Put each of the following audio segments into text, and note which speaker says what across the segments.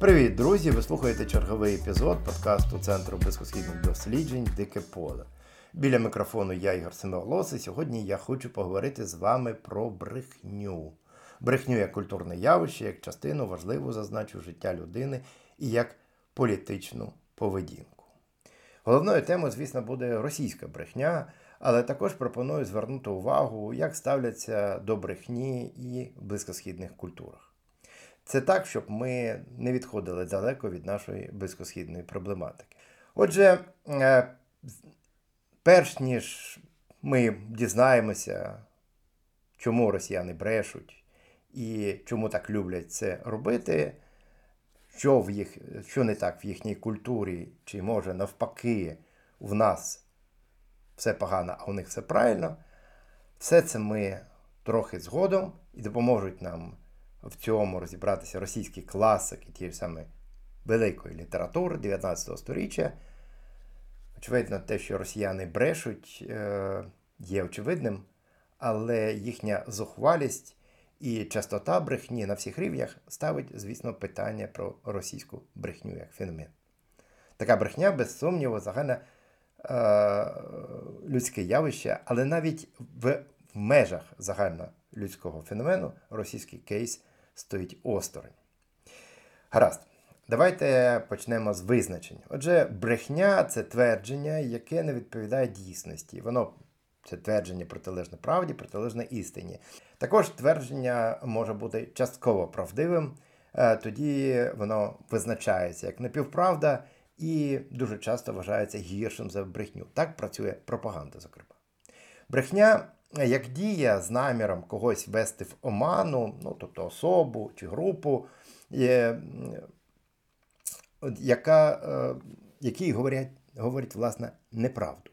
Speaker 1: Привіт, друзі! Ви слухаєте черговий епізод подкасту Центру близькосхідних досліджень Дике поле. Біля мікрофону я Ігор Семиголос, і сьогодні я хочу поговорити з вами про брехню. Брехню як культурне явище, як частину важливу зазначу життя людини і як політичну поведінку. Головною темою, звісно, буде російська брехня, але також пропоную звернути увагу, як ставляться до брехні і в близькосхідних культурах. Це так, щоб ми не відходили далеко від нашої близькосхідної проблематики. Отже, е, перш ніж ми дізнаємося, чому росіяни брешуть і чому так люблять це робити, що в їх, що не так в їхній культурі, чи може навпаки в нас все погано, а у них все правильно, все це ми трохи згодом і допоможуть нам в цьому розібратися російські класики, ті ж саме великої літератури 19 століття. Очевидно, те, що росіяни брешуть, е, є очевидним, але їхня зухвалість і частота брехні на всіх рівнях ставить, звісно, питання про російську брехню як феномен. Така брехня, без сумніву, загальне е, людське явище, але навіть в межах загальнолюдського феномену російський кейс стоїть осторонь. Гаразд. Давайте почнемо з визначення. Отже, брехня це твердження, яке не відповідає дійсності. Воно це твердження протилежне правді, протилежне істині. Також твердження може бути частково правдивим, е, тоді воно визначається як напівправда і дуже часто вважається гіршим за брехню. Так працює пропаганда, зокрема. Брехня як дія з наміром когось ввести в оману, ну, тобто особу чи групу, яка, е, які говорять, говорять власне, неправду.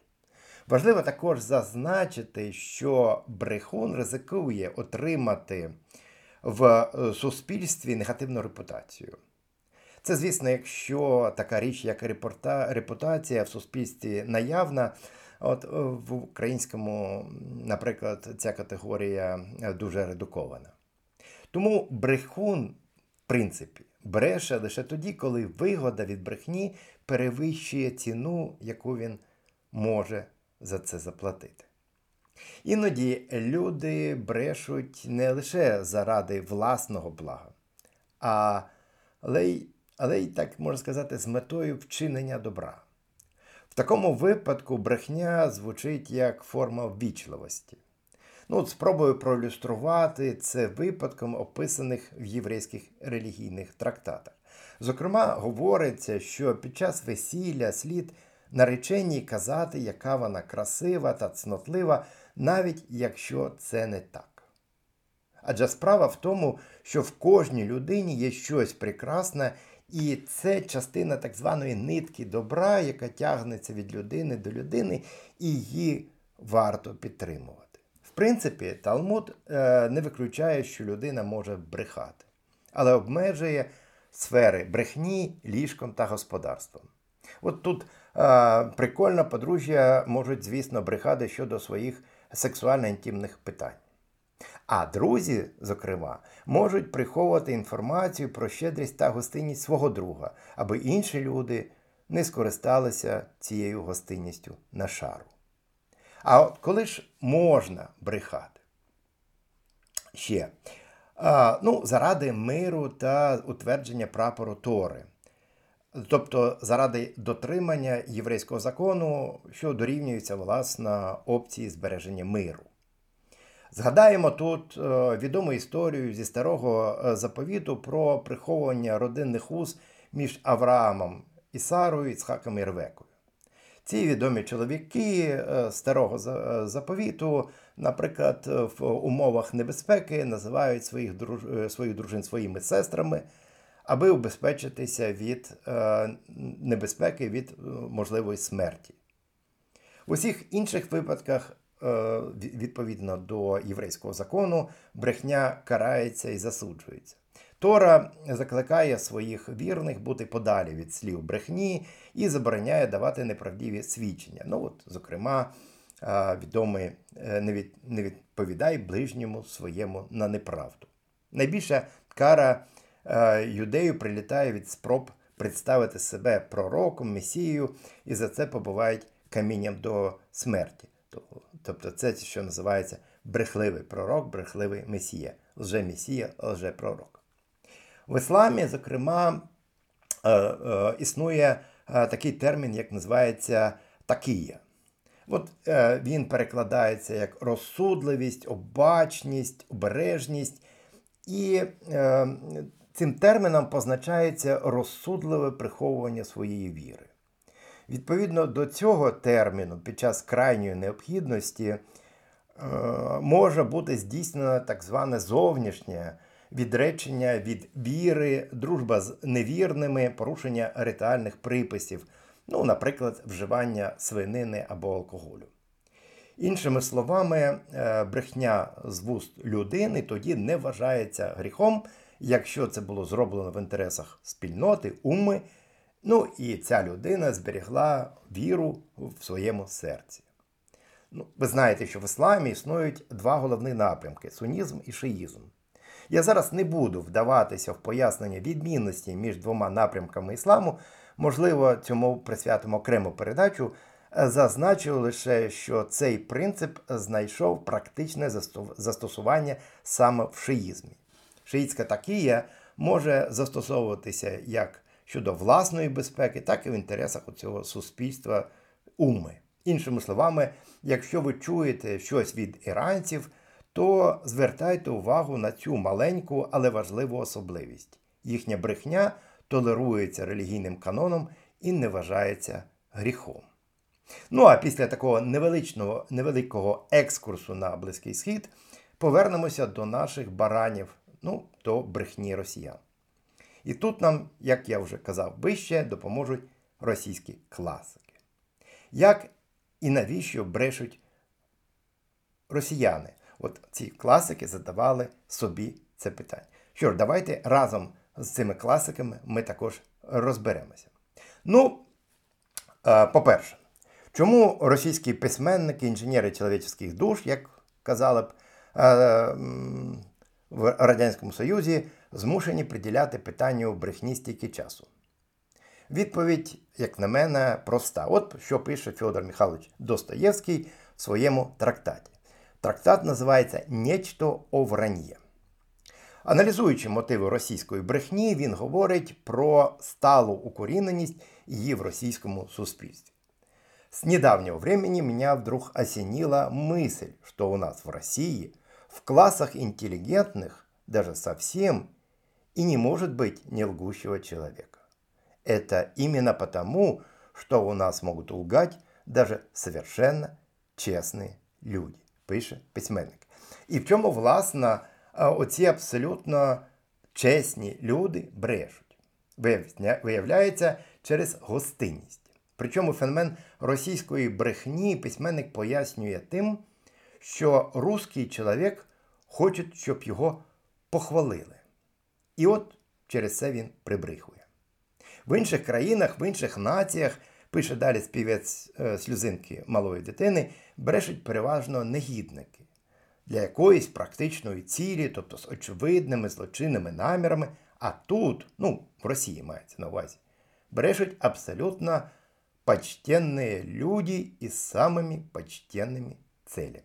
Speaker 1: Важливо також зазначити, що брехун ризикує отримати в е, суспільстві негативну репутацію. Це, звісно, якщо така річ, як репутація в суспільстві наявна, От е, в українському, наприклад, ця категорія е, дуже редукована. Тому брехун, в принципі, бреше лише тоді, коли вигода від брехні перевищує ціну, яку він може за це заплатити. Іноді люди брешуть не лише заради власного блага, а але й, але й так можна сказати, з метою вчинення добра такому випадку брехня звучить як форма ввічливості. Ну, от Спробую проілюструвати це випадком, описаних в єврейських релігійних трактатах. Зокрема, говориться, що під час весілля слід нареченій казати, яка вона красива та цнотлива, навіть якщо це не так. Адже справа в тому, що в кожній людині є щось прекрасне і це частина так званої нитки добра, яка тягнеться від людини до людини, і її варто підтримувати. В принципі, Талмуд е, не виключає, що людина може брехати, але обмежує сфери брехні, ліжком та господарством. От тут е, прикольно подружжя можуть, звісно, брехати щодо своїх сексуально-інтимних питань. А друзі, зокрема, можуть приховувати інформацію про щедрість та гостинність свого друга, аби інші люди не скористалися цією гостинністю на шару. А коли ж можна брехати? Ще. А, ну, Заради миру та утвердження прапору Тори. Тобто заради дотримання єврейського закону, що дорівнюється власне опції збереження миру. Згадаємо тут е, відому історію зі старого е, заповіту про приховування родинних уз між Авраамом і Сарою, Іцхаком і Ревекою. Ці відомі чоловіки е, старого заповіту, наприклад, в умовах небезпеки називають своїх друж... своїх дружин своїми сестрами, аби убезпечитися від небезпеки від можливої смерті. В усіх інших випадках відповідно до єврейського закону, брехня карається і засуджується. Тора закликає своїх вірних бути подалі від слів брехні і забороняє давати неправдиві свідчення. Ну от, Зокрема, е, відомий е, не відповідай ближньому своєму на неправду. Найбільша кара е, юдею прилітає від спроб представити себе пророком, месією, і за це побувають камінням до смерті. Тобто це що називається брехливий пророк, брехливий месія, лже-месія, лже-пророк. В ісламі, зокрема, е, е, існує такий термін, як називається такія. От Він перекладається як розсудливість, обачність, обережність. І цим терміном позначається розсудливе приховування своєї віри. Відповідно до цього терміну, під час крайньої необхідності, е, може бути здійснено так зване зовнішнє відречення від віри, дружба з невірними, порушення ритуальних приписів, ну, наприклад, вживання свинини або алкоголю. Іншими словами, е, брехня з вуст людини тоді не вважається гріхом, якщо це було зроблено в інтересах спільноти, уми, ну і ця людина зберігла віру в своєму серці. Ну, Ви знаєте, що в ісламі існують два головні напрямки сунізм і шиїзм. Я зараз не буду вдаватися в пояснення відмінності між двома напрямками ісламу, можливо, цьому присвятимо окрему передачу. Зазначу лише, що цей принцип знайшов практичне застосування саме в шиїзмі. Шиїцька такія може застосовуватися як щодо власної безпеки, так і в інтересах цього суспільства уми. Іншими словами, якщо ви чуєте щось від іранців, то звертайте увагу на цю маленьку, але важливу особливість. Їхня брехня толерується релігійним каноном і не вважається гріхом. Ну а після такого невеличного, невеликого екскурсу на Близький Схід повернемося до наших баранів, ну, до брехні росіян. І тут нам, як я вже казав вище, допоможуть російські класики. Як і навіщо брешуть росіяни? От ці класики задавали собі це питання. Що ж, давайте разом з цими класиками ми також розберемося. Ну, е, по-перше, чому російські письменники, інженери чоловічих душ, як казали б е, в Радянському Союзі, змушені приділяти питанню брехні стільки часу? Відповідь, як на мене, проста. От що пише Федор Михайлович Достоєвський в своєму трактаті. Трактат називається Нечто о вран'є. Аналізуючи мотиви російської брехні, він говорить про сталу укоріненість її в російскому суспільстві. С недавнего времени меня вдруг осенила мысль, что у нас в России в классах интеллигентных даже совсем и не может быть не лгущего человека. Это именно потому, что у нас могут лгать даже совершенно честные люди, пише письменник. І в чому, власне, оці абсолютно чесні люди брешуть. Виявляється через гостинність. Причому феномен російської брехні письменник пояснює тим, що русський чоловік хоче, щоб його похвалили. І от через це він прибрихує. В інших країнах, в інших націях, пише далі співець е, сльозинки малої дитини, брешуть переважно негідники для якоїсь практичної цілі, тобто з очевидними злочинними намірами. А тут, ну, в Росії мається на увазі, брешуть абсолютно почтенні люди із самими почтенними целями.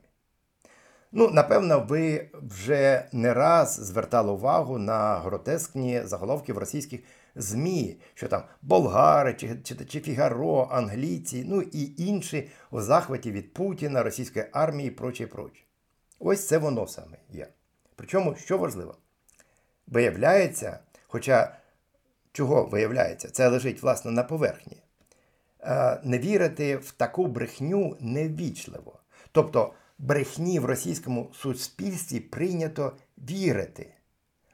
Speaker 1: Ну, напевно, ви вже не раз звертали увагу на гротескні заголовки в російських ЗМІ, що там болгари, чи, чи, чи Фігаро, англійці, ну і інші у захваті від Путіна, російської армії і проче, проче. Ось це воно саме є. Причому, що важливо, виявляється, хоча чого виявляється, це лежить, власне, на поверхні. Е, не вірити в таку брехню неввічливо. Тобто брехні в російському суспільстві прийнято вірити.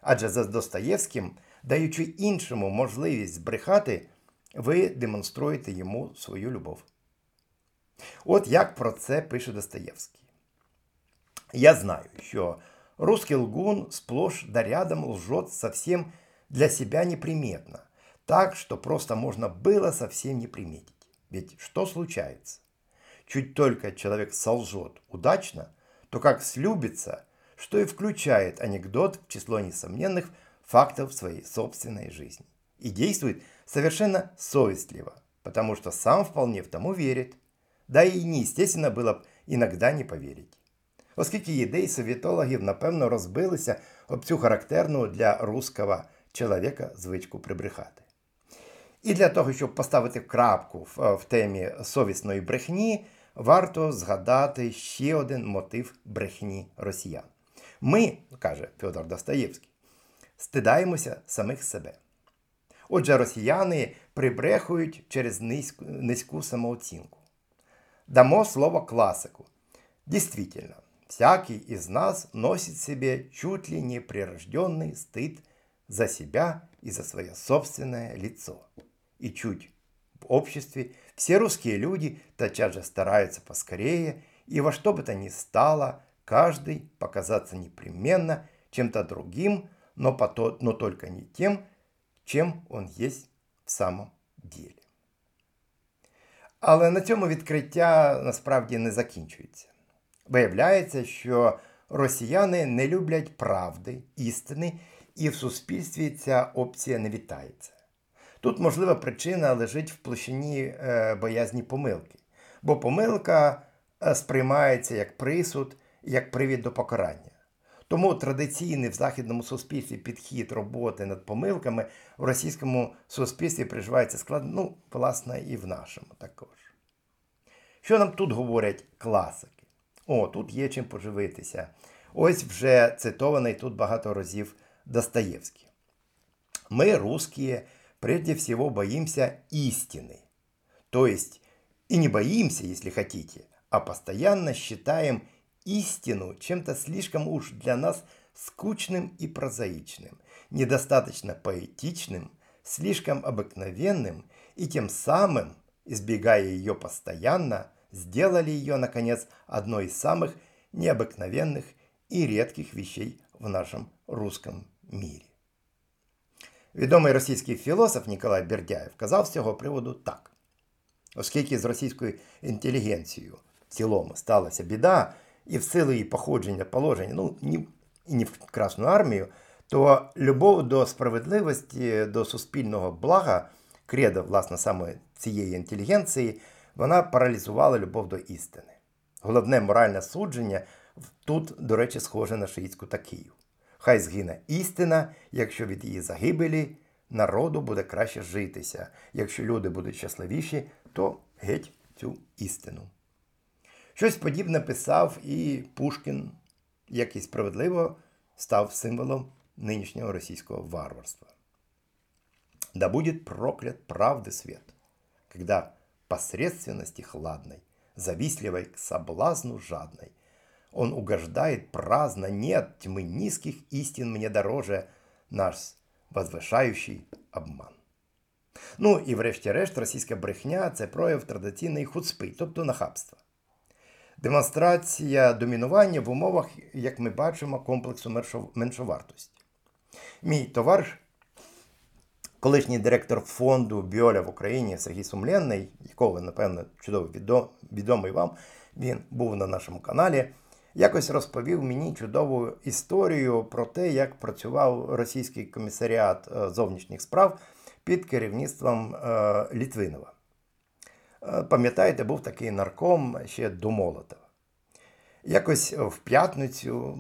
Speaker 1: Адже за Достоєвським, даючи іншому можливість збрехати, ви демонструєте йому свою любов. От як про це пише Достоєвський. Я знаю, що русский лгун сплошь да рядом лжет совсем для себя неприметно, так, что просто можно было совсем не приметить. Ведь что случается? Чуть только человек солжет удачно, то как слюбится, что и включает анекдот в число несомненных фактов своей собственной жизни и действует совершенно совестливо, потому что сам вполне в тому верит, да і неестественно було б іногда не повірити. Оскільки ідеї совітологів, напевно, розбилися об цю характерну для русского чоловіка звичку прибрехати. І для того, щоб поставити крапку в, в темі совісної брехні, Варто згадати ще один мотив брехні росіян. Ми, каже Федор Достоєвський, стидаємося самих себе. Отже, росіяни прибрехують через низьку, низьку самооцінку. Дамо слово классику. Действительно, всякий из нас носит в себе чуть ли не прирожденный стыд за себя и за свое собственное лицо. И чуть в обществе все русские люди тотчас же стараются поскорее и во что бы то ни стало каждый показаться непременно чем-то другим, но, пото, но только не тем, чем он есть в самом деле. Але на цьому відкриття насправді не закінчується. Виявляється, що росіяни не люблять правди, істини, і в суспільстві ця опція не вітається. Тут, можлива причина лежить в площині е, боязні помилки, бо помилка е, сприймається як присуд, як привід до покарання. Тому традиційний в західному суспільстві підхід роботи над помилками в російському суспільстві приживається складно, ну, власне, і в нашому також. Що нам тут говорять класики? О, тут є чим поживитися. Ось вже цитований тут багато разів Достоевский. Мы, русские, прежде всего боимся истины. То есть и не боимся, если хотите, а постоянно считаем истину чем-то слишком уж для нас скучным и прозаичным, недостаточно поэтичным, слишком обыкновенным и тем самым, избегая ее постоянно, сделали ее, наконец, одной из самых необыкновенных и редких вещей в нашем русском мірі. Відомий російський філософ Ніколай Бердяєв казав з цього приводу так: оскільки з російською інтелігенцією в цілому сталася біда, і в силу її походження положення, ну ні, і не в Красну армію, то любов до справедливості, до суспільного блага, кредо, власне, саме цієї інтелігенції, вона паралізувала любов до істини. Головне моральне судження тут, до речі, схоже на шиїцьку такію. Хай згине істина, якщо від її загибелі народу буде краще житися. Якщо люди будуть щасливіші, то геть цю істину. Щось подібне писав і Пушкін, який справедливо став символом нинішнього російського варварства. Да будет проклят правды свет, когда посредственности хладной, завистливой к соблазну жадной, Он угождает праздно, нет тьмы низких истин мне дороже наш возвишаючий обман. Ну і врешті-решт, російська брехня це прояв традиційної хуцпи, тобто нахабства. Демонстрація домінування в умовах, як ми бачимо, комплексу меншовартості. Мій товариш, колишній директор фонду Біоля в Україні Сергій Сумленний, якого, напевно, чудово відомий вам, він був на нашому каналі якось розповів мені чудову історію про те, як працював російський комісаріат е, зовнішніх справ під керівництвом е, Літвинова. Е, пам'ятаєте, був такий нарком ще до Молотова. Якось в п'ятницю,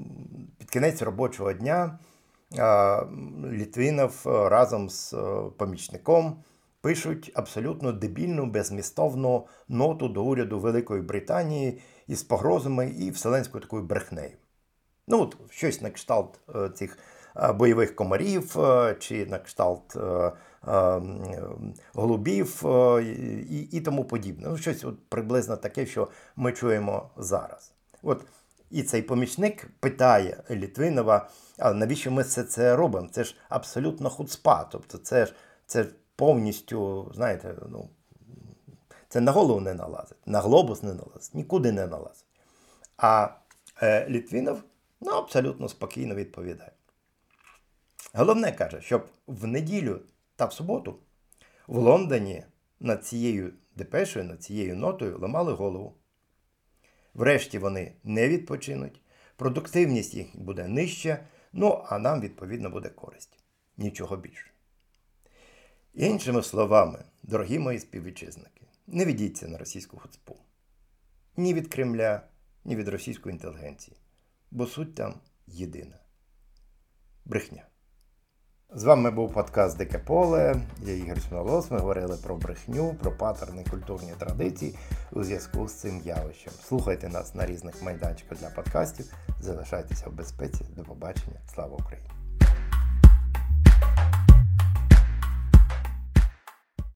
Speaker 1: під кінець робочого дня, Літвинов разом з помічником пишуть абсолютно дебільну, безмістовну ноту до уряду Великої Британії із погрозами і вселенською такою брехнею. Ну, от щось на кшталт е, цих е, бойових комарів, е, чи на кшталт голубів і і тому подібне. Ну, Щось от приблизно таке, що ми чуємо зараз. От І цей помічник питає Літвинова, а навіщо ми все це робимо? Це ж абсолютно хуцпа. Тобто це ж це повністю, знаєте, ну, це на голову не налазить, на глобус не налазить, нікуди не налазить. А е, Літвінов ну, абсолютно спокійно відповідає. Головне каже, щоб в неділю та в суботу в Лондоні над цією депешою, над цією нотою ламали голову. Врешті вони не відпочинуть, продуктивність їх буде нижча, ну а нам, відповідно, буде користь. нічого більше. Іншими словами, дорогі мої співвітчизники, не ведіться на російську хуцпу. Ні від Кремля, ні від російської інтелігенції, бо суть там єдина брехня. З вами був подкаст Дике Поле. Я Ігор Смолос. Ми говорили про брехню, про патерни культурні традиції у зв'язку з цим явищем. Слухайте нас на різних майданчиках для подкастів. Залишайтеся в безпеці. До побачення. Слава Україні!